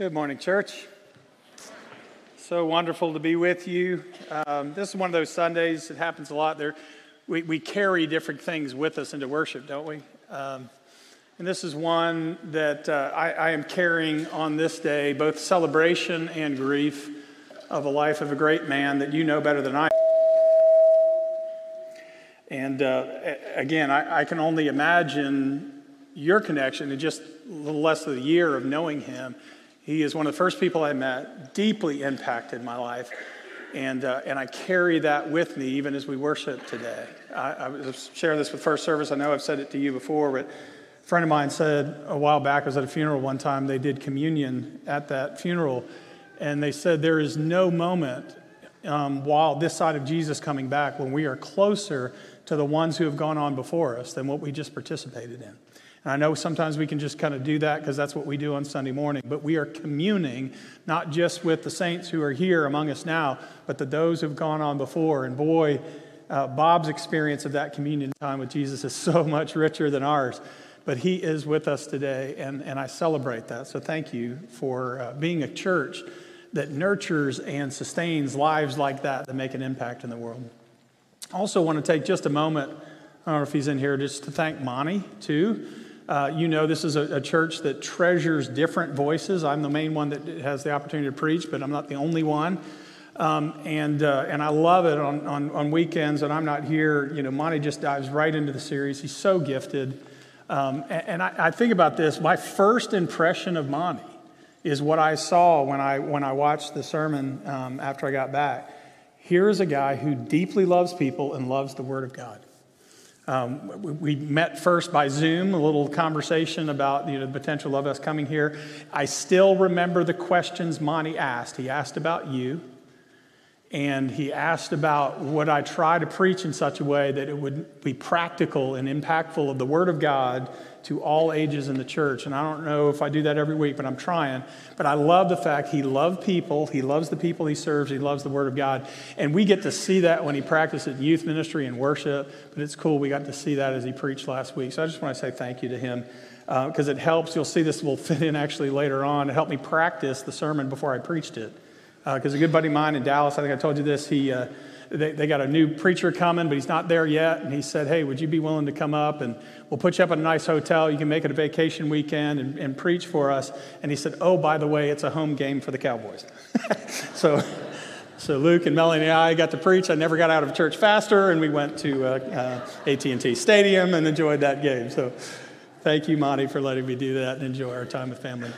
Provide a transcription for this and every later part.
Good morning, church. So wonderful to be with you. Um, this is one of those Sundays, it happens a lot there. We, we carry different things with us into worship, don't we? Um, and this is one that uh, I, I am carrying on this day, both celebration and grief of the life of a great man that you know better than I. And uh, again, I, I can only imagine your connection in just a little less than a year of knowing him he is one of the first people I met, deeply impacted my life. And, uh, and I carry that with me even as we worship today. I, I was sharing this with First Service. I know I've said it to you before, but a friend of mine said a while back, I was at a funeral one time, they did communion at that funeral. And they said there is no moment um, while this side of Jesus coming back when we are closer to the ones who have gone on before us than what we just participated in. And I know sometimes we can just kind of do that because that's what we do on Sunday morning, but we are communing not just with the saints who are here among us now, but to those who've gone on before. And boy, uh, Bob's experience of that communion time with Jesus is so much richer than ours. But he is with us today, and, and I celebrate that. So thank you for uh, being a church that nurtures and sustains lives like that that make an impact in the world. Also want to take just a moment, I don't know if he's in here, just to thank Monty, too. Uh, you know, this is a, a, church that treasures different voices. I'm the main one that has the opportunity to preach, but I'm not the only one. Um, and, uh, and I love it on, on, on, weekends, and I'm not here. You know, Monty just dives right into the series. He's so gifted. Um, and, and I, I, think about this my first impression of Monty is what I saw when I, when I watched the sermon um, after I got back. Here is a guy who deeply loves people and loves the Word of God. Um, we met first by Zoom, a little conversation about you know, the potential of us coming here. I still remember the questions Monty asked. He asked about you, and he asked about would I try to preach in such a way that it would be practical and impactful of the Word of God to all ages in the church. And I don't know if I do that every week, but I'm trying. But I love the fact he loved people, he loves the people he serves, he loves the Word of God. And we get to see that when he practices youth ministry and worship. But it's cool, we got to see that as he preached last week. So I just want to say thank you to him because uh, it helps. You'll see this will fit in actually later on. It helped me practice the sermon before I preached it. Because uh, a good buddy of mine in Dallas, I think I told you this, he. Uh, they, they got a new preacher coming, but he's not there yet. And he said, Hey, would you be willing to come up and we'll put you up in a nice hotel. You can make it a vacation weekend and, and preach for us. And he said, Oh, by the way, it's a home game for the Cowboys. so, so Luke and Melanie and I got to preach. I never got out of church faster, and we went to uh, uh, AT&T Stadium and enjoyed that game. So thank you, Monty, for letting me do that and enjoy our time with family.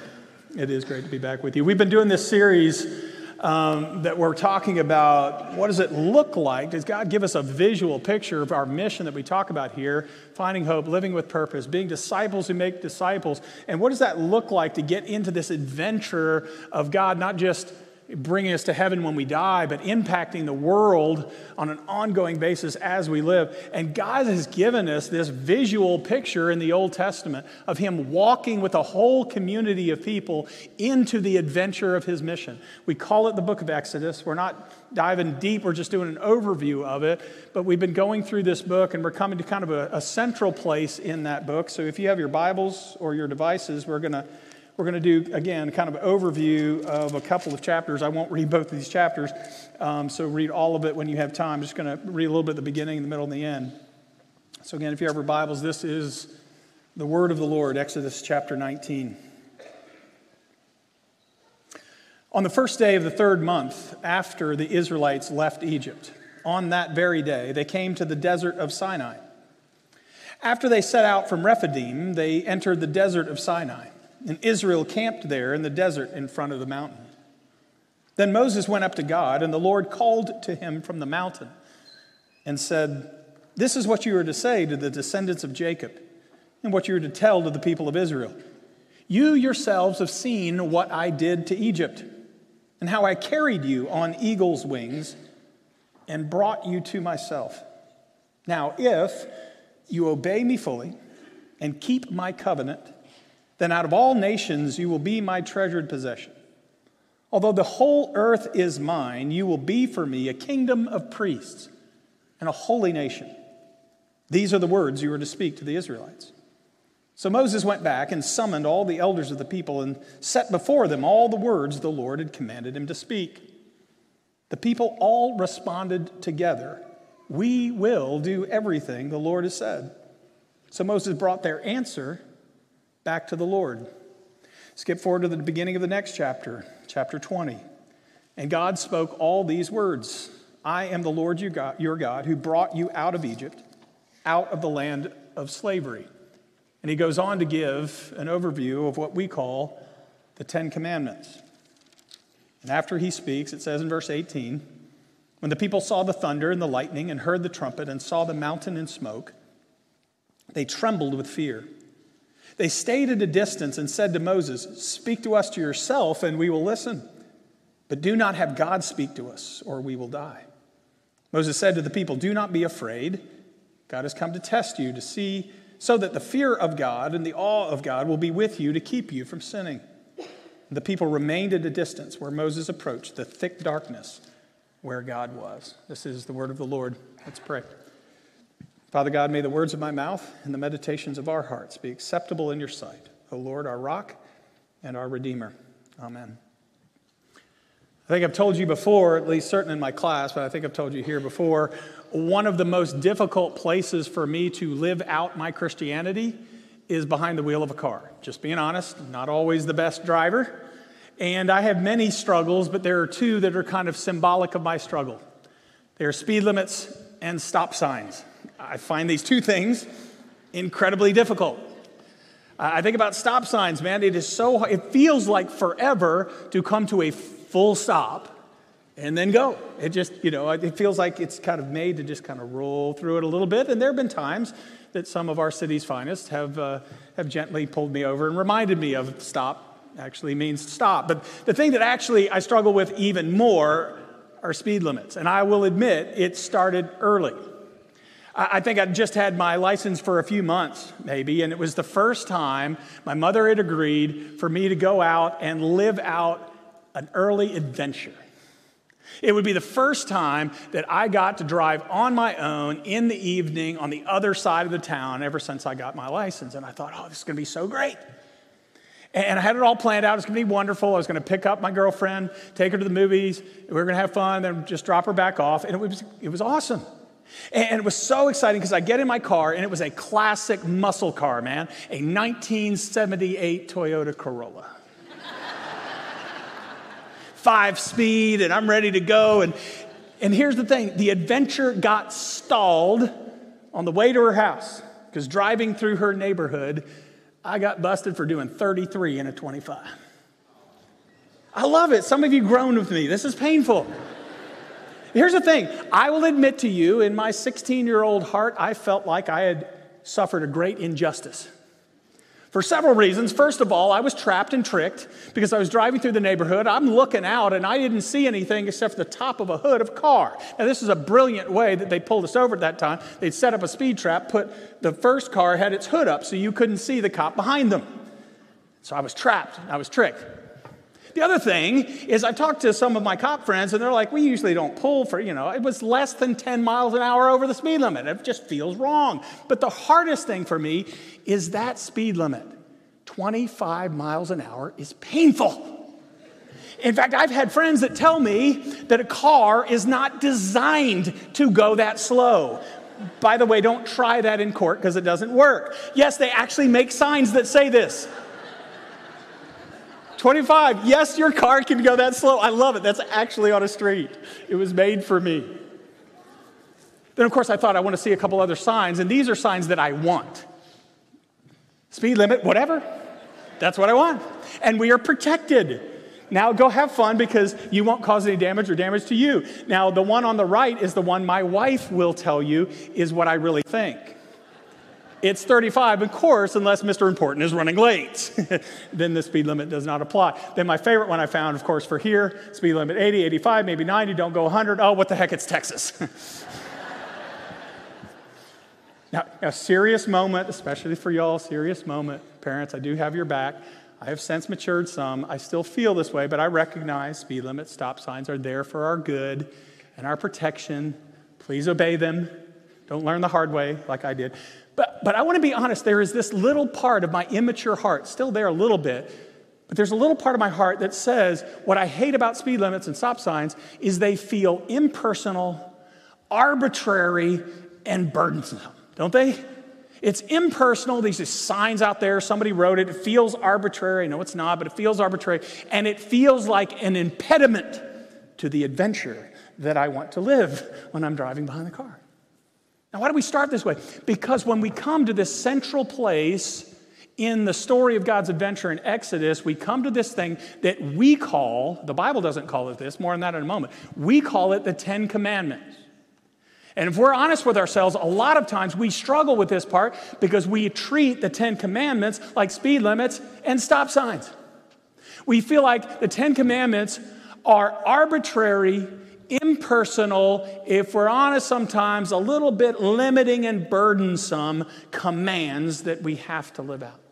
It is great to be back with you. We've been doing this series um, that we're talking about what does it look like? Does God give us a visual picture of our mission that we talk about here? Finding hope, living with purpose, being disciples who make disciples. And what does that look like to get into this adventure of God, not just bringing us to heaven when we die, but impacting the world on an ongoing basis as we live. And God has given us this visual picture in the Old Testament of Him walking with a whole community of people into the adventure of His mission. We call it the book of Exodus. We're not diving deep, we're just doing an overview of it. But we've been going through this book and we're coming to kind of a, a central place in that book. So if you have your Bibles or your devices, we're going to we're going to do, again, kind of an overview of a couple of chapters. I won't read both of these chapters, um, so read all of it when you have time. I'm just going to read a little bit at the beginning, the middle, and the end. So, again, if you have your Bibles, this is the word of the Lord, Exodus chapter 19. On the first day of the third month after the Israelites left Egypt, on that very day, they came to the desert of Sinai. After they set out from Rephidim, they entered the desert of Sinai. And Israel camped there in the desert in front of the mountain. Then Moses went up to God, and the Lord called to him from the mountain and said, This is what you are to say to the descendants of Jacob, and what you are to tell to the people of Israel. You yourselves have seen what I did to Egypt, and how I carried you on eagle's wings and brought you to myself. Now, if you obey me fully and keep my covenant, then out of all nations you will be my treasured possession. Although the whole earth is mine, you will be for me a kingdom of priests and a holy nation. These are the words you are to speak to the Israelites. So Moses went back and summoned all the elders of the people and set before them all the words the Lord had commanded him to speak. The people all responded together, We will do everything the Lord has said. So Moses brought their answer back to the Lord. Skip forward to the beginning of the next chapter, chapter 20. And God spoke all these words I am the Lord your God who brought you out of Egypt, out of the land of slavery. And he goes on to give an overview of what we call the Ten Commandments. And after he speaks, it says in verse 18 When the people saw the thunder and the lightning and heard the trumpet and saw the mountain in smoke, they trembled with fear. They stayed at a distance and said to Moses, Speak to us to yourself, and we will listen. But do not have God speak to us, or we will die. Moses said to the people, Do not be afraid. God has come to test you to see so that the fear of God and the awe of God will be with you to keep you from sinning. The people remained at a distance where Moses approached the thick darkness where God was. This is the word of the Lord. Let's pray. Father God, may the words of my mouth and the meditations of our hearts be acceptable in your sight, O Lord, our rock and our redeemer. Amen. I think I've told you before, at least certain in my class, but I think I've told you here before, one of the most difficult places for me to live out my Christianity is behind the wheel of a car. Just being honest, not always the best driver. And I have many struggles, but there are two that are kind of symbolic of my struggle. They are speed limits and stop signs. I find these two things incredibly difficult. I think about stop signs, man. It is so, it feels like forever to come to a full stop and then go. It just, you know, it feels like it's kind of made to just kind of roll through it a little bit. And there have been times that some of our city's finest have, uh, have gently pulled me over and reminded me of stop actually means stop. But the thing that actually I struggle with even more are speed limits. And I will admit it started early. I think I'd just had my license for a few months, maybe, and it was the first time my mother had agreed for me to go out and live out an early adventure. It would be the first time that I got to drive on my own in the evening on the other side of the town ever since I got my license. And I thought, oh, this is going to be so great. And I had it all planned out. It was going to be wonderful. I was going to pick up my girlfriend, take her to the movies. We were going to have fun, then just drop her back off. And it was, it was awesome. And it was so exciting because I get in my car, and it was a classic muscle car, man, a 1978 Toyota Corolla five speed and I'm ready to go. And, and here's the thing the adventure got stalled on the way to her house because driving through her neighborhood, I got busted for doing 33 in a 25. I love it. Some of you groaned with me. This is painful. Here's the thing I will admit to you, in my 16 year old heart, I felt like I had suffered a great injustice for several reasons. First of all, I was trapped and tricked because I was driving through the neighborhood. I'm looking out and I didn't see anything except the top of a hood of a car. Now, this is a brilliant way that they pulled us over at that time. They'd set up a speed trap, put the first car had its hood up so you couldn't see the cop behind them. So I was trapped. I was tricked. The other thing is, I talked to some of my cop friends, and they're like, we usually don't pull for, you know, it was less than 10 miles an hour over the speed limit. It just feels wrong. But the hardest thing for me is that speed limit 25 miles an hour is painful. In fact, I've had friends that tell me that a car is not designed to go that slow. By the way, don't try that in court because it doesn't work. Yes, they actually make signs that say this. 25, yes, your car can go that slow. I love it. That's actually on a street. It was made for me. Then, of course, I thought I want to see a couple other signs, and these are signs that I want. Speed limit, whatever. That's what I want. And we are protected. Now go have fun because you won't cause any damage or damage to you. Now, the one on the right is the one my wife will tell you is what I really think. It's 35, of course, unless Mr. Important is running late. then the speed limit does not apply. Then my favorite one I found, of course, for here speed limit 80, 85, maybe 90, don't go 100. Oh, what the heck, it's Texas. now, a serious moment, especially for y'all, serious moment. Parents, I do have your back. I have since matured some. I still feel this way, but I recognize speed limits, stop signs are there for our good and our protection. Please obey them. Don't learn the hard way like I did. But, but I want to be honest, there is this little part of my immature heart, still there a little bit, but there's a little part of my heart that says what I hate about speed limits and stop signs is they feel impersonal, arbitrary, and burdensome, don't they? It's impersonal. These are signs out there. Somebody wrote it. It feels arbitrary. No, it's not, but it feels arbitrary. And it feels like an impediment to the adventure that I want to live when I'm driving behind the car. Now, why do we start this way? Because when we come to this central place in the story of God's adventure in Exodus, we come to this thing that we call, the Bible doesn't call it this, more on that in a moment, we call it the Ten Commandments. And if we're honest with ourselves, a lot of times we struggle with this part because we treat the Ten Commandments like speed limits and stop signs. We feel like the Ten Commandments are arbitrary, impersonal, if we're honest, sometimes a little bit limiting and burdensome commands that we have to live out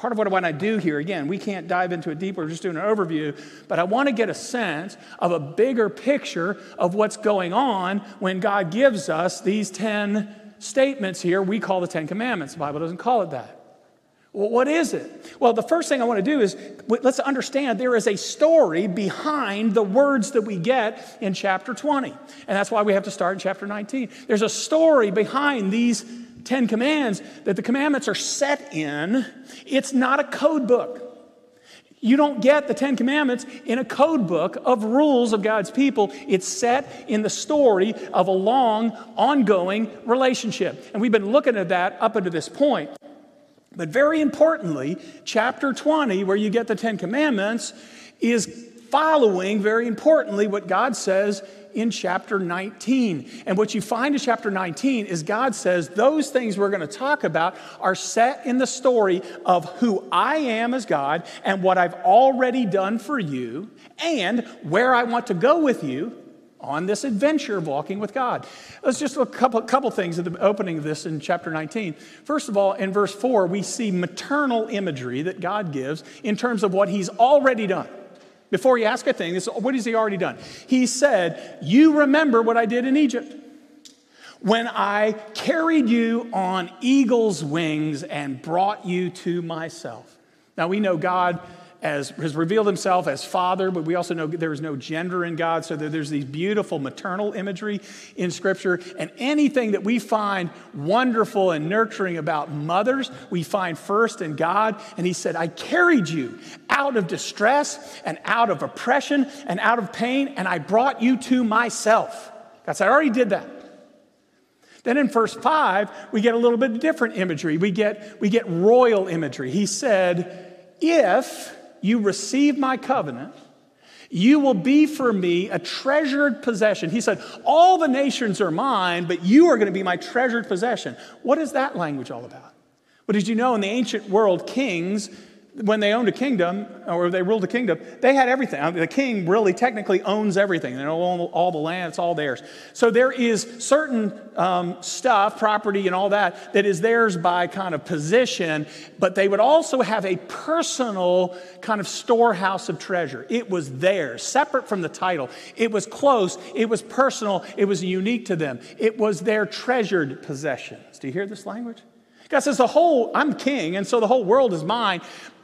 part of what I want to do here, again, we can't dive into it deeper, we're just doing an overview, but I want to get a sense of a bigger picture of what's going on when God gives us these 10 statements here we call the 10 commandments. The Bible doesn't call it that. Well, what is it? Well, the first thing I want to do is let's understand there is a story behind the words that we get in chapter 20. And that's why we have to start in chapter 19. There's a story behind these Ten Commands that the commandments are set in, it's not a code book. You don't get the Ten Commandments in a code book of rules of God's people. It's set in the story of a long, ongoing relationship. And we've been looking at that up until this point. But very importantly, chapter 20, where you get the Ten Commandments, is following, very importantly, what God says in chapter 19. And what you find in chapter 19 is God says those things we're going to talk about are set in the story of who I am as God and what I've already done for you and where I want to go with you on this adventure of walking with God. Let's just look a couple, couple things at the opening of this in chapter 19. First of all, in verse 4, we see maternal imagery that God gives in terms of what He's already done. Before you ask a thing, this, what has he already done? He said, You remember what I did in Egypt when I carried you on eagle's wings and brought you to myself. Now we know God as has revealed himself as father, but we also know there is no gender in God. So there's these beautiful maternal imagery in Scripture. And anything that we find wonderful and nurturing about mothers, we find first in God. And he said, I carried you out of distress and out of oppression and out of pain, and I brought you to myself. God said, I already did that. Then in verse 5, we get a little bit different imagery. We get, we get royal imagery. He said, If you receive my covenant, you will be for me a treasured possession. He said, All the nations are mine, but you are going to be my treasured possession. What is that language all about? But as you know, in the ancient world, kings when they owned a kingdom or they ruled a kingdom, they had everything. I mean, the king really technically owns everything. They own all the land, it's all theirs. So there is certain um, stuff, property, and all that, that is theirs by kind of position, but they would also have a personal kind of storehouse of treasure. It was theirs, separate from the title. It was close, it was personal, it was unique to them. It was their treasured possessions. Do you hear this language? God says, The whole, I'm king, and so the whole world is mine,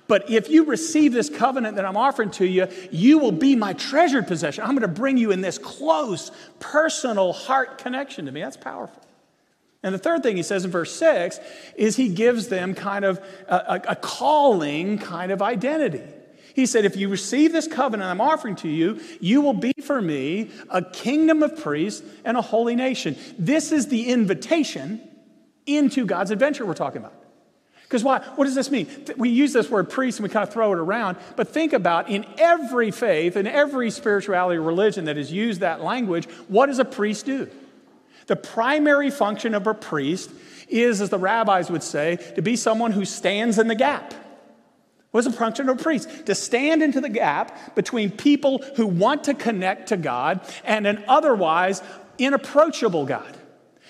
but if you receive this covenant that I'm offering to you, you will be my treasured possession. I'm going to bring you in this close, personal heart connection to me. That's powerful. And the third thing he says in verse 6 is he gives them kind of a, a, calling kind of identity. He said, If you receive this covenant I'm offering to you, you will be for me a kingdom of priests and a holy nation. This is the invitation into God's adventure we're talking about. Because why? What does this mean? We use this word priest and we kind of throw it around, but think about in every faith, in every spirituality or religion that has used that language, what does a priest do? The primary function of a priest is, as the rabbis would say, to be someone who stands in the gap. What's the function of a priest? To stand into the gap between people who want to connect to God and an otherwise inapproachable God.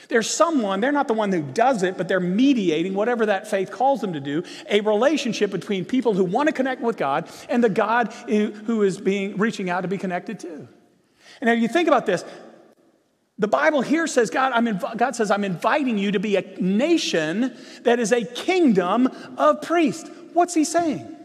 There's someone, they're not the one who does it, but they're mediating whatever that faith calls them to do, a relationship between people who want to connect with God and the God who is being reaching out to be connected to. And now you think about this, The Bible here says, God, I'm inv- God says, I'm inviting you to be a nation that is a kingdom of priests. What's he saying?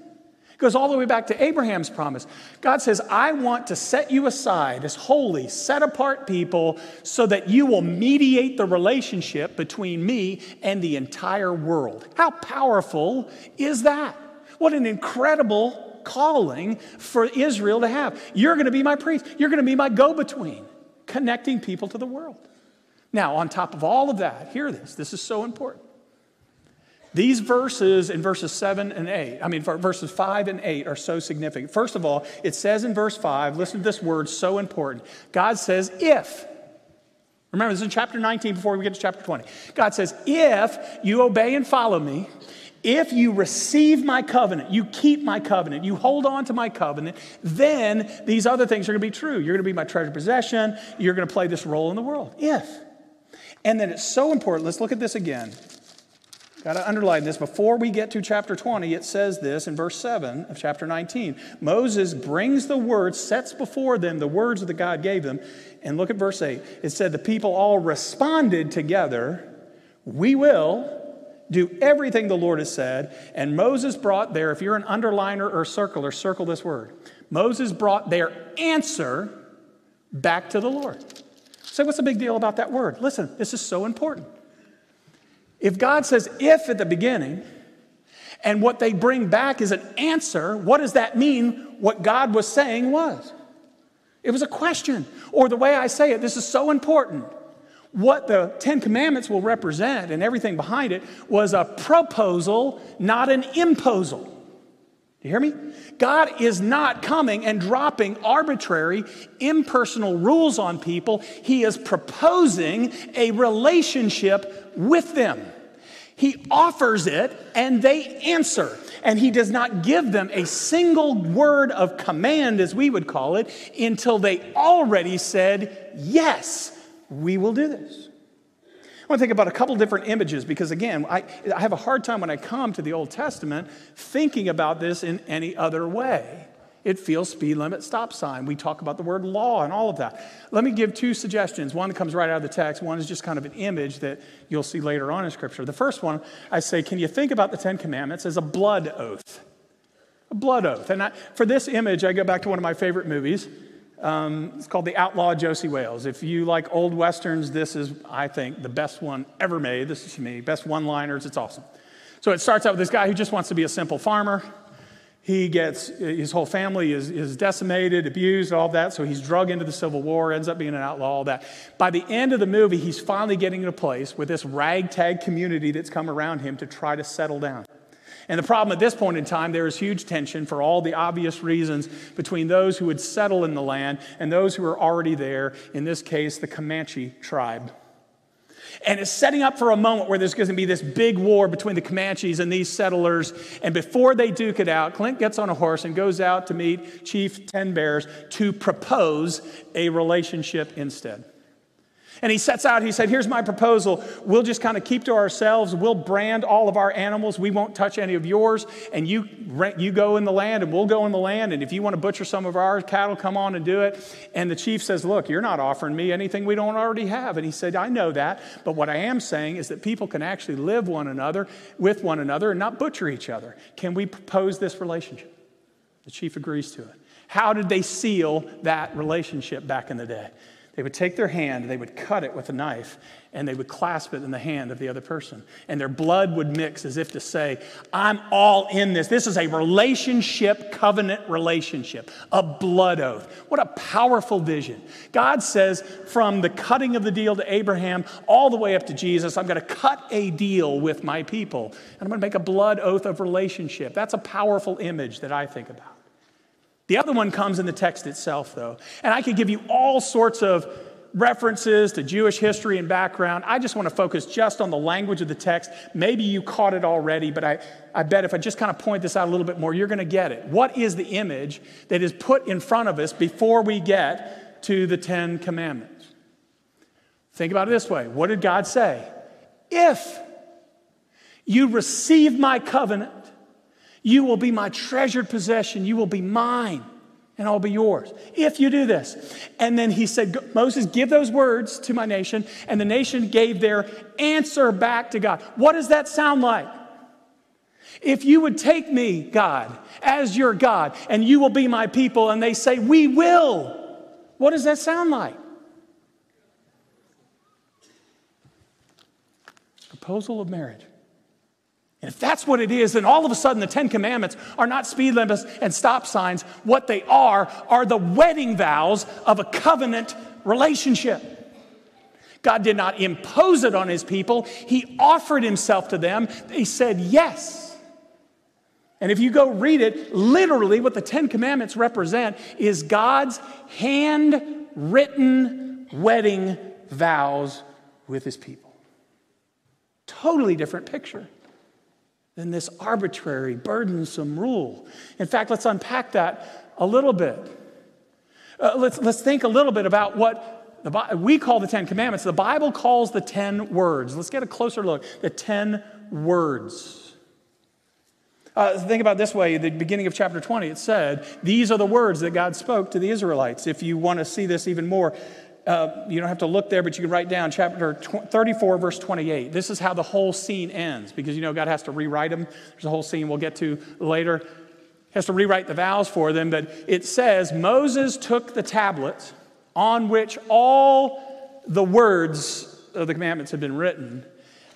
Goes all the way back to Abraham's promise. God says, I want to set you aside as holy, set apart people so that you will mediate the relationship between me and the entire world. How powerful is that? What an incredible calling for Israel to have. You're going to be my priest, you're going to be my go between connecting people to the world. Now, on top of all of that, hear this. This is so important. These verses in verses 7 and 8, I mean, verses 5 and 8 are so significant. First of all, it says in verse 5, listen to this word, so important. God says, if. Remember, this is in chapter 19 before we get to chapter 20. God says, if you obey and follow me, if you receive my covenant, you keep my covenant, you hold on to my covenant, then these other things are going to be true. You're going to be my treasured possession. You're going to play this role in the world. If. And then it's so important. Let's look at this again. Got to underline this. Before we get to chapter 20, it says this in verse 7 of chapter 19. Moses brings the words, sets before them the words that God gave them. And look at verse 8. It said, The people all responded together, We will do everything the Lord has said. And Moses brought there, if you're an underliner or circler, circle this word. Moses brought their answer back to the Lord. So, what's the big deal about that word? Listen, this is so important. If God says if at the beginning, and what they bring back is an answer, what does that mean? What God was saying was. It was a question. Or the way I say it, this is so important what the Ten Commandments will represent and everything behind it was a proposal, not an imposal. You hear me? God is not coming and dropping arbitrary, impersonal rules on people. He is proposing a relationship with them. He offers it and they answer. And he does not give them a single word of command, as we would call it, until they already said yes we will do this. Want to think about a couple different images because, again, I, I have a hard time when I come to the Old Testament thinking about this in any other way. It feels speed limit, stop sign. We talk about the word law and all of that. Let me give two suggestions. One comes right out of the text, one is just kind of an image that you'll see later on in Scripture. The first one, I say, can you think about the Ten Commandments as a blood oath? A blood oath. And I, for this image, I go back to one of my favorite movies, um, it's called The Outlaw Josey Wales. If you like old westerns, this is, I think, the best one ever made. This is me, best one liners. It's awesome. So it starts out with this guy who just wants to be a simple farmer. He gets, his whole family is, is decimated, abused, all that. So he's drug into the Civil War, ends up being an outlaw, all that. By the end of the movie, he's finally getting to a place with this ragtag community that's come around him to try to settle down. And the problem at this point in time, there is huge tension for all the obvious reasons between those who would settle in the land and those who are already there, in this case, the Comanche tribe. And it's setting up for a moment where there's going to be this big war between the Comanches and these settlers. And before they duke it out, Clint gets on a horse and goes out to meet Chief Ten Bears to propose a relationship instead. And he sets out, he said, Here's my proposal. We'll just kind of keep to ourselves. We'll brand all of our animals. We won't touch any of yours. And you, rent, you go in the land, and we'll go in the land. And if you want to butcher some of our cattle, come on and do it. And the chief says, Look, you're not offering me anything we don't already have. And he said, I know that. But what I am saying is that people can actually live one another with one another and not butcher each other. Can we propose this relationship? The chief agrees to it. How did they seal that relationship back in the day? They would take their hand, they would cut it with a knife, and they would clasp it in the hand of the other person. And their blood would mix as if to say, I'm all in this. This is a relationship, covenant relationship, a blood oath. What a powerful vision. God says, from the cutting of the deal to Abraham all the way up to Jesus, I'm going to cut a deal with my people, and I'm going to make a blood oath of relationship. That's a powerful image that I think about. The other one comes in the text itself, though. And I could give you all sorts of references to Jewish history and background. I just want to focus just on the language of the text. Maybe you caught it already, but I, I bet if I just kind of point this out a little bit more, you're going to get it. What is the image that is put in front of us before we get to the Ten Commandments? Think about it this way What did God say? If you receive my covenant, you will be my treasured possession. You will be mine. and I'll be yours if you do this. And then he said, Moses, give those words to my nation. And the nation gave their answer back to God. What does that sound like? If you would take me, God, as your God, and you will be my people, and they say, We will. What does that sound like? Proposal of marriage. And if that's what it is, then all of a sudden the Ten Commandments are not speed limits and stop signs. What they are are the wedding vows of a covenant relationship. God did not impose it on his people, he offered himself to them. They said yes. And if you go read it, literally what the Ten Commandments represent is God's handwritten wedding vows with his people. Totally different picture than this arbitrary, burdensome rule. In fact, let's unpack that a little bit. Uh, let's, let's think a little bit about what the, we call the Ten Commandments. The Bible calls the Ten Words. Let's get a closer look. The Ten Words. Uh, think about this way. the beginning of chapter 20, it said, These are the words that God spoke to the Israelites. If you want to see this even more, uh, you don't have to look there, but you can write down chapter 34, verse 28. This is how the whole scene ends because you know God has to rewrite them. There's a whole scene we'll get to later. He has to rewrite the vows for them, but it says Moses took the tablets on which all the words of the commandments had been written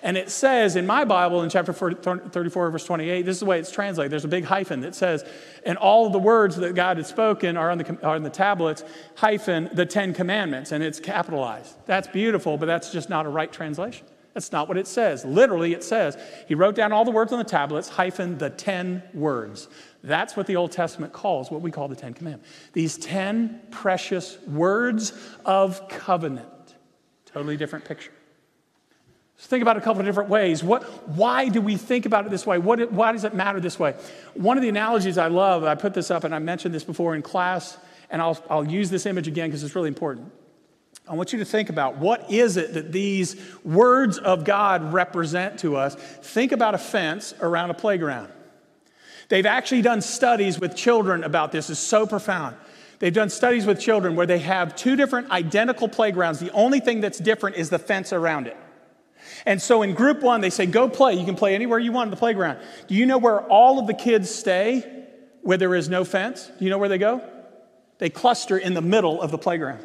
and it says in my Bible in chapter 34, verse 28, this is the way it's translated. There's a big hyphen that says, and all the words that God had spoken are on the, are on the tablets, hyphen, the Ten Commandments, and it's capitalized. That's beautiful, but that's just not a right translation. That's not what it says. Literally, it says, He wrote down all the words on the tablets, hyphen, the ten words. That's what the Old Testament calls what we call the Ten Commandments. These ten precious words of covenant. Totally different picture. Let's think about it a couple of different ways. What, why do we think about it this way? What, why does it matter this way? One of the analogies I love, I put this up and I mentioned this before in class, and I'll, I'll use this image again because it's really important. I want you to think about what is it that these words of God represent to us. Think about a fence around a playground. They've actually done studies with children about this. It's so profound. They've done studies with children where they have two different identical playgrounds. The only thing that's different is the fence around it. And so in group one, they say, go play. You can play anywhere you want on the playground. Do you know where all of the kids stay where there is no fence? Do you know where they go? They cluster in the middle of the playground.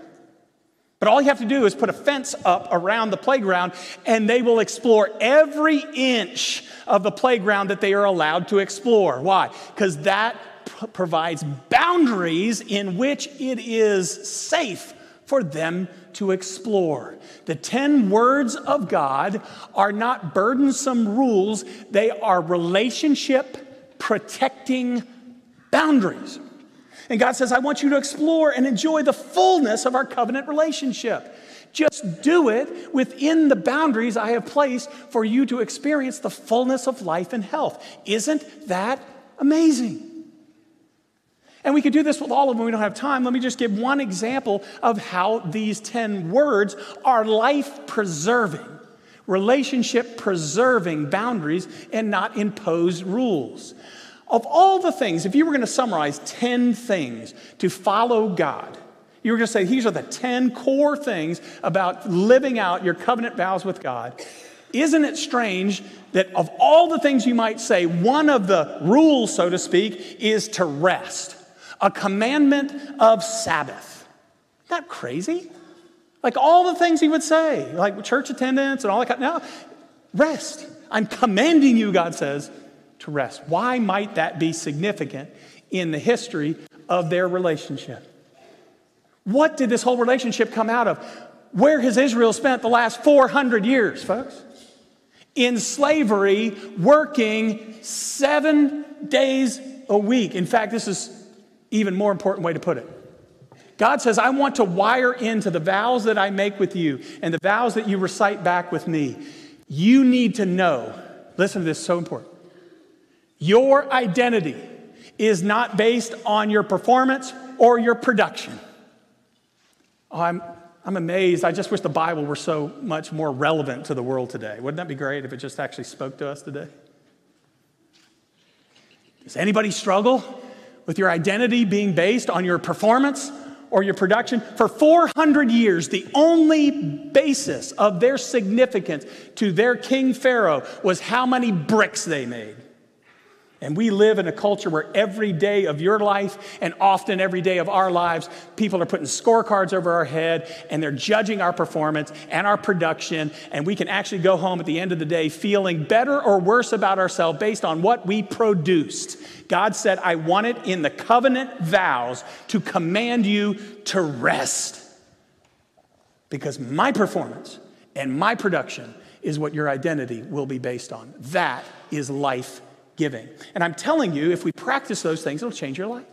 But all you have to do is put a fence up around the playground, and they will explore every inch of the playground that they are allowed to explore. Why? Because that p- provides boundaries in which it is safe for them to explore. The 10 words of God are not burdensome rules, they are relationship protecting boundaries. And God says, I want you to explore and enjoy the fullness of our covenant relationship. Just do it within the boundaries I have placed for you to experience the fullness of life and health. Isn't that amazing? And we could do this with all of them. We don't have time. Let me just give one example of how these 10 words are life preserving, relationship preserving boundaries and not imposed rules. Of all the things, if you were going to summarize 10 things to follow God, you were going to say, these are the 10 core things about living out your covenant vows with God. Isn't it strange that of all the things you might say, one of the rules, so to speak, is to rest? A commandment of Sabbath. Isn't that crazy? Like all the things he would say, like church attendance and all that kind of, no, rest. I'm commanding you, God says, to rest. Why might that be significant in the history of their relationship? What did this whole relationship come out of? Where has Israel spent the last 400 years, folks? In slavery, working seven days a week. In fact, this is even more important way to put it. God says, I want to wire into the vows that I make with you and the vows that you recite back with me. You need to know, listen to this, so important. Your identity is not based on your performance or your production. Oh, I'm, I'm amazed. I just wish the Bible were so much more relevant to the world today. Wouldn't that be great if it just actually spoke to us today? Does anybody struggle? With your identity being based on your performance or your production. For 400 years, the only basis of their significance to their king Pharaoh was how many bricks they made. And we live in a culture where every day of your life and often every day of our lives, people are putting scorecards over our head and they're judging our performance and our production. And we can actually go home at the end of the day feeling better or worse about ourselves based on what we produced. God said, I want it in the covenant vows to command you to rest. Because my performance and my production is what your identity will be based on. That is life giving. And I'm telling you, if we practice those things, it'll change your life.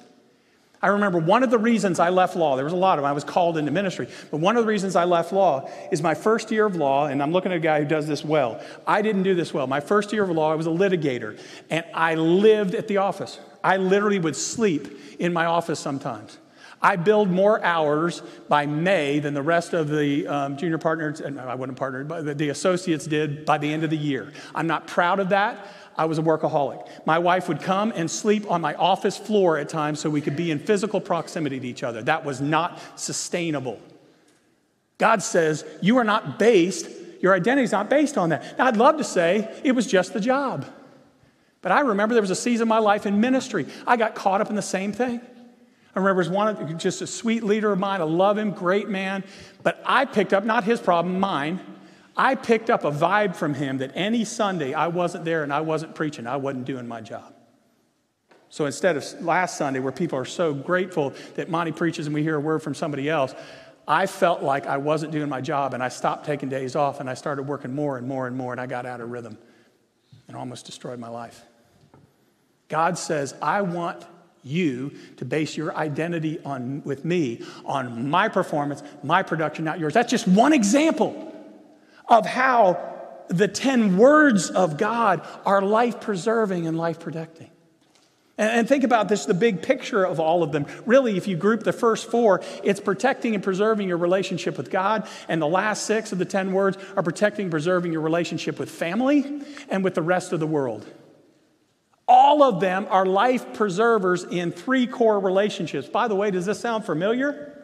I remember one of the reasons I left law, there was a lot of them, I was called into ministry, but one of the reasons I left law is my first year of law, and I'm looking at a guy who does this well. I didn't do this well. My first year of law, I was a litigator, and I lived at the office. I literally would sleep in my office sometimes. I billed more hours by May than the rest of the um, junior partners, and I wasn't partnered, but the associates did by the end of the year. I'm not proud of that. I was a workaholic. My wife would come and sleep on my office floor at times so we could be in physical proximity to each other. That was not sustainable. God says, You are not based, your identity is not based on that. Now, I'd love to say it was just the job. But I remember there was a season of my life in ministry. I got caught up in the same thing. I remember one just a sweet leader of mine. I love him, great man. But I picked up not his problem, mine. I picked up a vibe from him that any Sunday I wasn't there and I wasn't preaching, I wasn't doing my job. So instead of last Sunday, where people are so grateful that Monty preaches and we hear a word from somebody else, I felt like I wasn't doing my job and I stopped taking days off and I started working more and more and more and I got out of rhythm and almost destroyed my life. God says, I want you to base your identity on with me on my performance, my production, not yours. That's just one example of how the 10 words of God are life preserving and life protecting. And, think about this the big picture of all of them. Really, if you group the first four, it's protecting and preserving your relationship with God. And the last six of the 10 words are protecting and preserving your relationship with family and with the rest of the world. All of them are life preservers in three core relationships. By the way, does this sound familiar?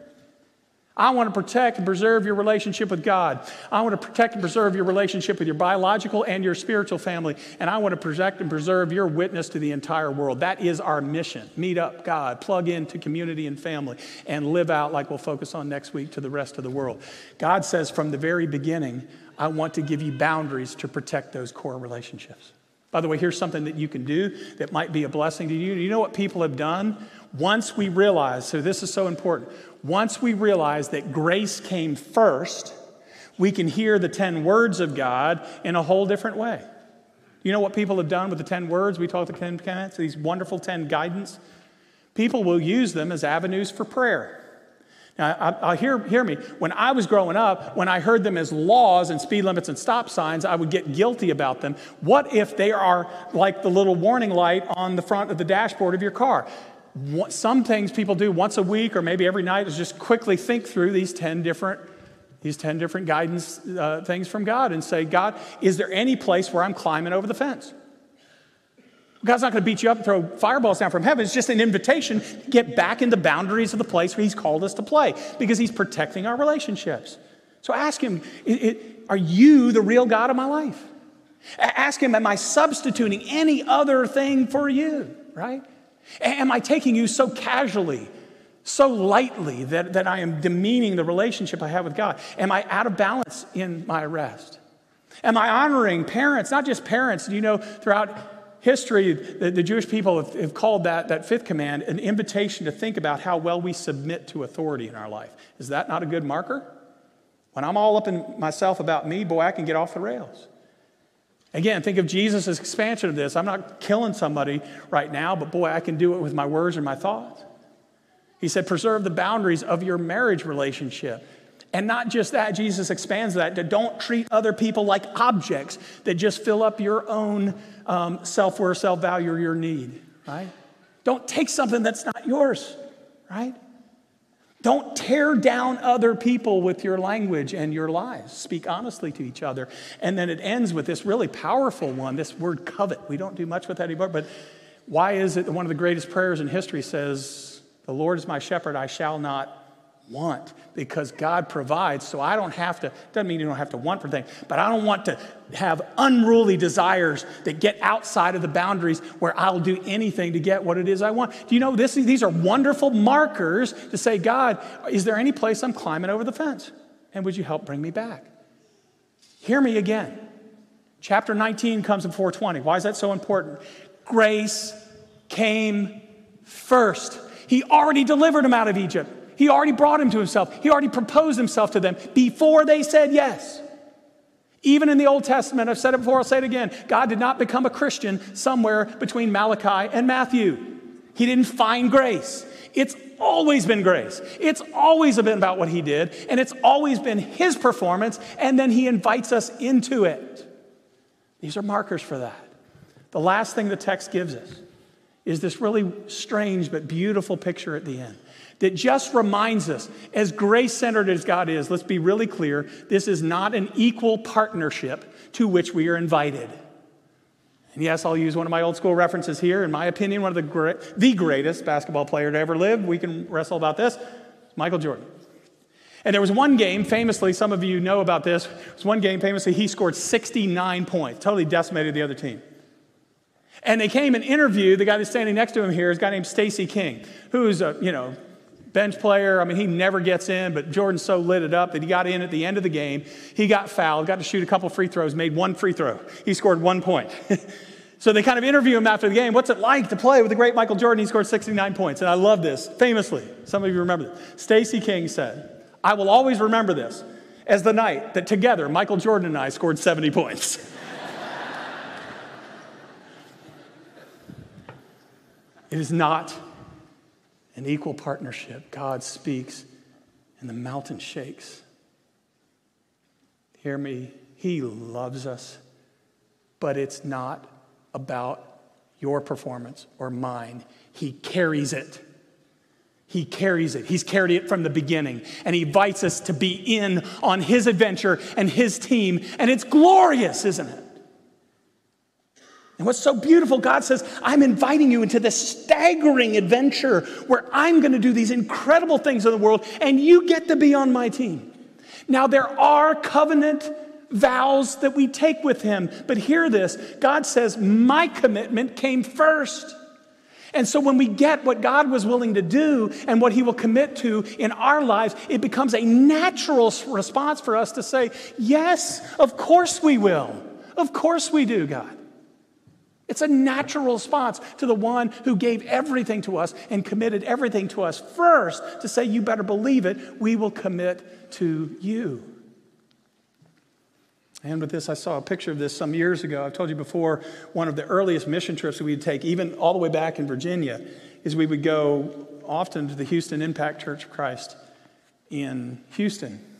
I want to protect and preserve your relationship with God. I want to protect and preserve your relationship with your biological and your spiritual family. And I want to protect and preserve your witness to the entire world. That is our mission. Meet up God, plug into community and family, and live out like we'll focus on next week to the rest of the world. God says from the very beginning, I want to give you boundaries to protect those core relationships. By the way, here's something that you can do that might be a blessing to you. You know what people have done? Once we realize, so this is so important, once we realize that grace came first, we can hear the 10 words of God in a whole different way. You know what people have done with the 10 words? We talk the 10 commandments, these wonderful 10 guidance. People will use them as avenues for prayer. Now, I, I hear, hear me. When I was growing up, when I heard them as laws and speed limits and stop signs, I would get guilty about them. What if they are like the little warning light on the front of the dashboard of your car? some things people do once a week or maybe every night is just quickly think through these 10 different these 10 different guidance uh, things from god and say god is there any place where i'm climbing over the fence god's not going to beat you up and throw fireballs down from heaven it's just an invitation to get back in the boundaries of the place where he's called us to play because he's protecting our relationships so ask him are you the real god of my life ask him am i substituting any other thing for you right Am I taking you so casually, so lightly that, that I am demeaning the relationship I have with God? Am I out of balance in my rest? Am I honoring parents, not just parents? Do you know, throughout history, the, the Jewish people have, have, called that, that fifth command an invitation to think about how well we submit to authority in our life. Is that not a good marker? When I'm all up in myself about me, boy, I can get off the rails. Again, think of Jesus' expansion of this. I'm not killing somebody right now, but boy, I can do it with my words and my thoughts. He said, preserve the boundaries of your marriage relationship. And not just that, Jesus expands that to don't treat other people like objects that just fill up your own um, self worth, self value, or your need, right? Don't take something that's not yours, right? Don't tear down other people with your language and your lies. Speak honestly to each other. And then it ends with this really powerful one this word covet. We don't do much with that anymore, but why is it one of the greatest prayers in history says, The Lord is my shepherd, I shall not want? Because God provides, so I don't have to, doesn't mean you don't have to want for things, but I don't want to have unruly desires that get outside of the boundaries where I'll do anything to get what it is I want. Do you know this, these are wonderful markers to say, God, is there any place I'm climbing over the fence? And would you help bring me back? Hear me again. Chapter 19 comes in 420. Why is that so important? grace came first. He already delivered him out of Egypt. He already brought him to himself. He already proposed himself to them before they said yes. Even in the Old Testament, I've said it before, I'll say it again. God did not become a Christian somewhere between Malachi and Matthew. He didn't find grace. It's always been grace. It's always been about what he did, and it's always been his performance, and then he invites us into it. These are markers for that. The last thing the text gives us is this really strange but beautiful picture at the end that just reminds us, as grace centered as God is, let's be really clear this is not an equal partnership to which we are invited. And yes, I'll use one of my old school references here. In my opinion, one of the, the greatest basketball player to ever live, we can wrestle about this, Michael Jordan. And there was one game, famously, some of you know about this, it was one game, famously, he scored 69 points, totally decimated the other team. And they came and interviewed the guy that's standing next to him here is a guy named Stacey King, who's a, you know, bench player. I mean, he never gets in, but Jordan so lit it up that he got in at the end of the game. He got fouled, got to shoot a couple free throws, made one free throw. He scored one point. so they kind of interview him after the game. What's it like to play with the great Michael Jordan? He scored 69 points. And I love this, famously. Some of you remember this. Stacey King said, I will always remember this as the night that together Michael Jordan and I scored 70 points. It is not an equal partnership. God speaks and the mountain shakes. Hear me, He loves us, but it's not about your performance or mine. He carries it. He carries it. He's carried it from the beginning, and He invites us to be in on His adventure and His team, and it's glorious, isn't it? And what's so beautiful, God says, I'm inviting you into this staggering adventure where I'm going to do these incredible things in the world, and you get to be on my team. Now, there are covenant vows that we take with Him, but hear this God says, My commitment came first. And so when we get what God was willing to do and what He will commit to in our lives, it becomes a natural response for us to say, Yes, of course we will. Of course we do, God. It's a natural response to the one who gave everything to us and committed everything to us first to say, You better believe it, we will commit to you. And with this, I saw a picture of this some years ago. I've told you before, one of the earliest mission trips we'd take, even all the way back in Virginia, is we would go often to the Houston Impact Church of Christ in Houston.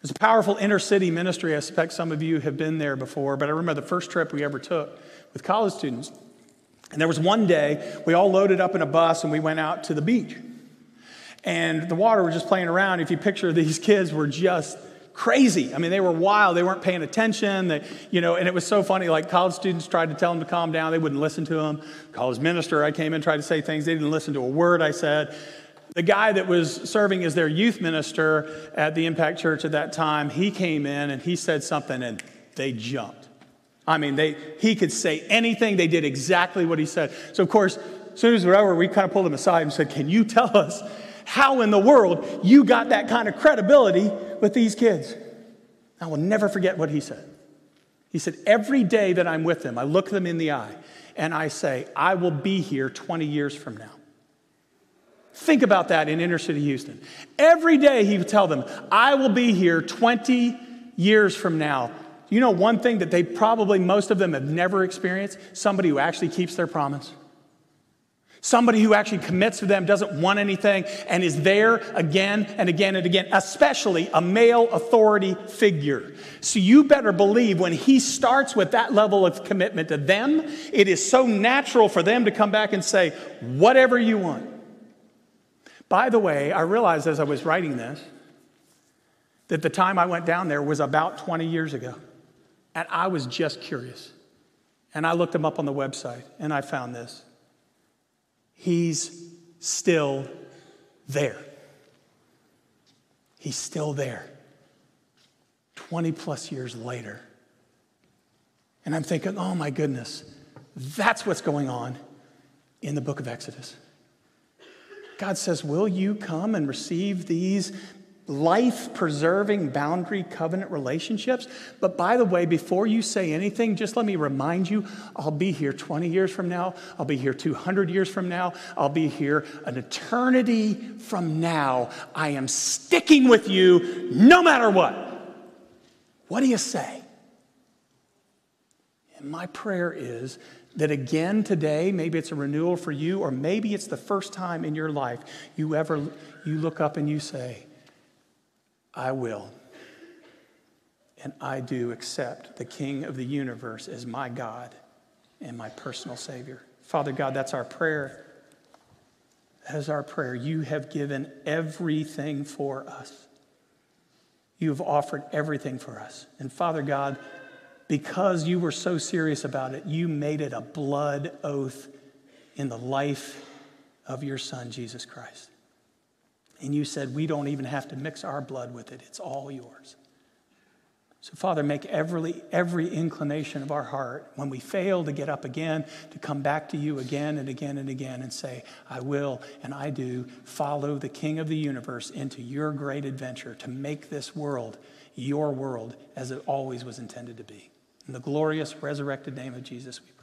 It's a powerful inner city ministry. I suspect some of you have been there before, but I remember the first trip we ever took with college students. And there was one day, we all loaded up in a bus and we went out to the beach. And the water was just playing around. If you picture these kids were just crazy. I mean, they were wild. They weren't paying attention. They, you know, and it was so funny. Like college students tried to tell them to calm down. They wouldn't listen to them. College minister, I came in, tried to say things. They didn't listen to a word I said. The guy that was serving as their youth minister at the Impact Church at that time, he came in and he said something and they jumped. I mean, they, he could say anything. They did exactly what he said. So, of course, as soon as we were over, we kind of pulled him aside and said, Can you tell us how in the world you got that kind of credibility with these kids? I will never forget what he said. He said, Every day that I'm with them, I look them in the eye and I say, I will be here 20 years from now. Think about that in inner city Houston. Every day he would tell them, I will be here 20 years from now. You know one thing that they probably, most of them have never experienced? Somebody who actually keeps their promise. Somebody who actually commits to them, doesn't want anything, and is there again and again and again, especially a male authority figure. So you better believe when he starts with that level of commitment to them, it is so natural for them to come back and say, whatever you want. By the way, I realized as I was writing this that the time I went down there was about 20 years ago. And I was just curious. And I looked him up on the website and I found this. He's still there. He's still there. 20 plus years later. And I'm thinking, oh my goodness, that's what's going on in the book of Exodus. God says, Will you come and receive these life preserving boundary covenant relationships? But by the way, before you say anything, just let me remind you I'll be here 20 years from now. I'll be here 200 years from now. I'll be here an eternity from now. I am sticking with you no matter what. What do you say? And my prayer is that again today, maybe it's a renewal for you, or maybe it's the first time in your life you ever you look up and you say, I will. And I do accept the King of the universe as my God and my personal Savior. Father God, that's our prayer. That is our prayer. You have given everything for us. You have offered everything for us. And Father God, because you were so serious about it, you made it a blood oath in the life of your Son, Jesus Christ. And you said, We don't even have to mix our blood with it, it's all yours. So, Father, make every, every inclination of our heart when we fail to get up again, to come back to you again and again and again and say, I will and I do follow the King of the universe into your great adventure to make this world your world as it always was intended to be. In the glorious resurrected name of Jesus, we.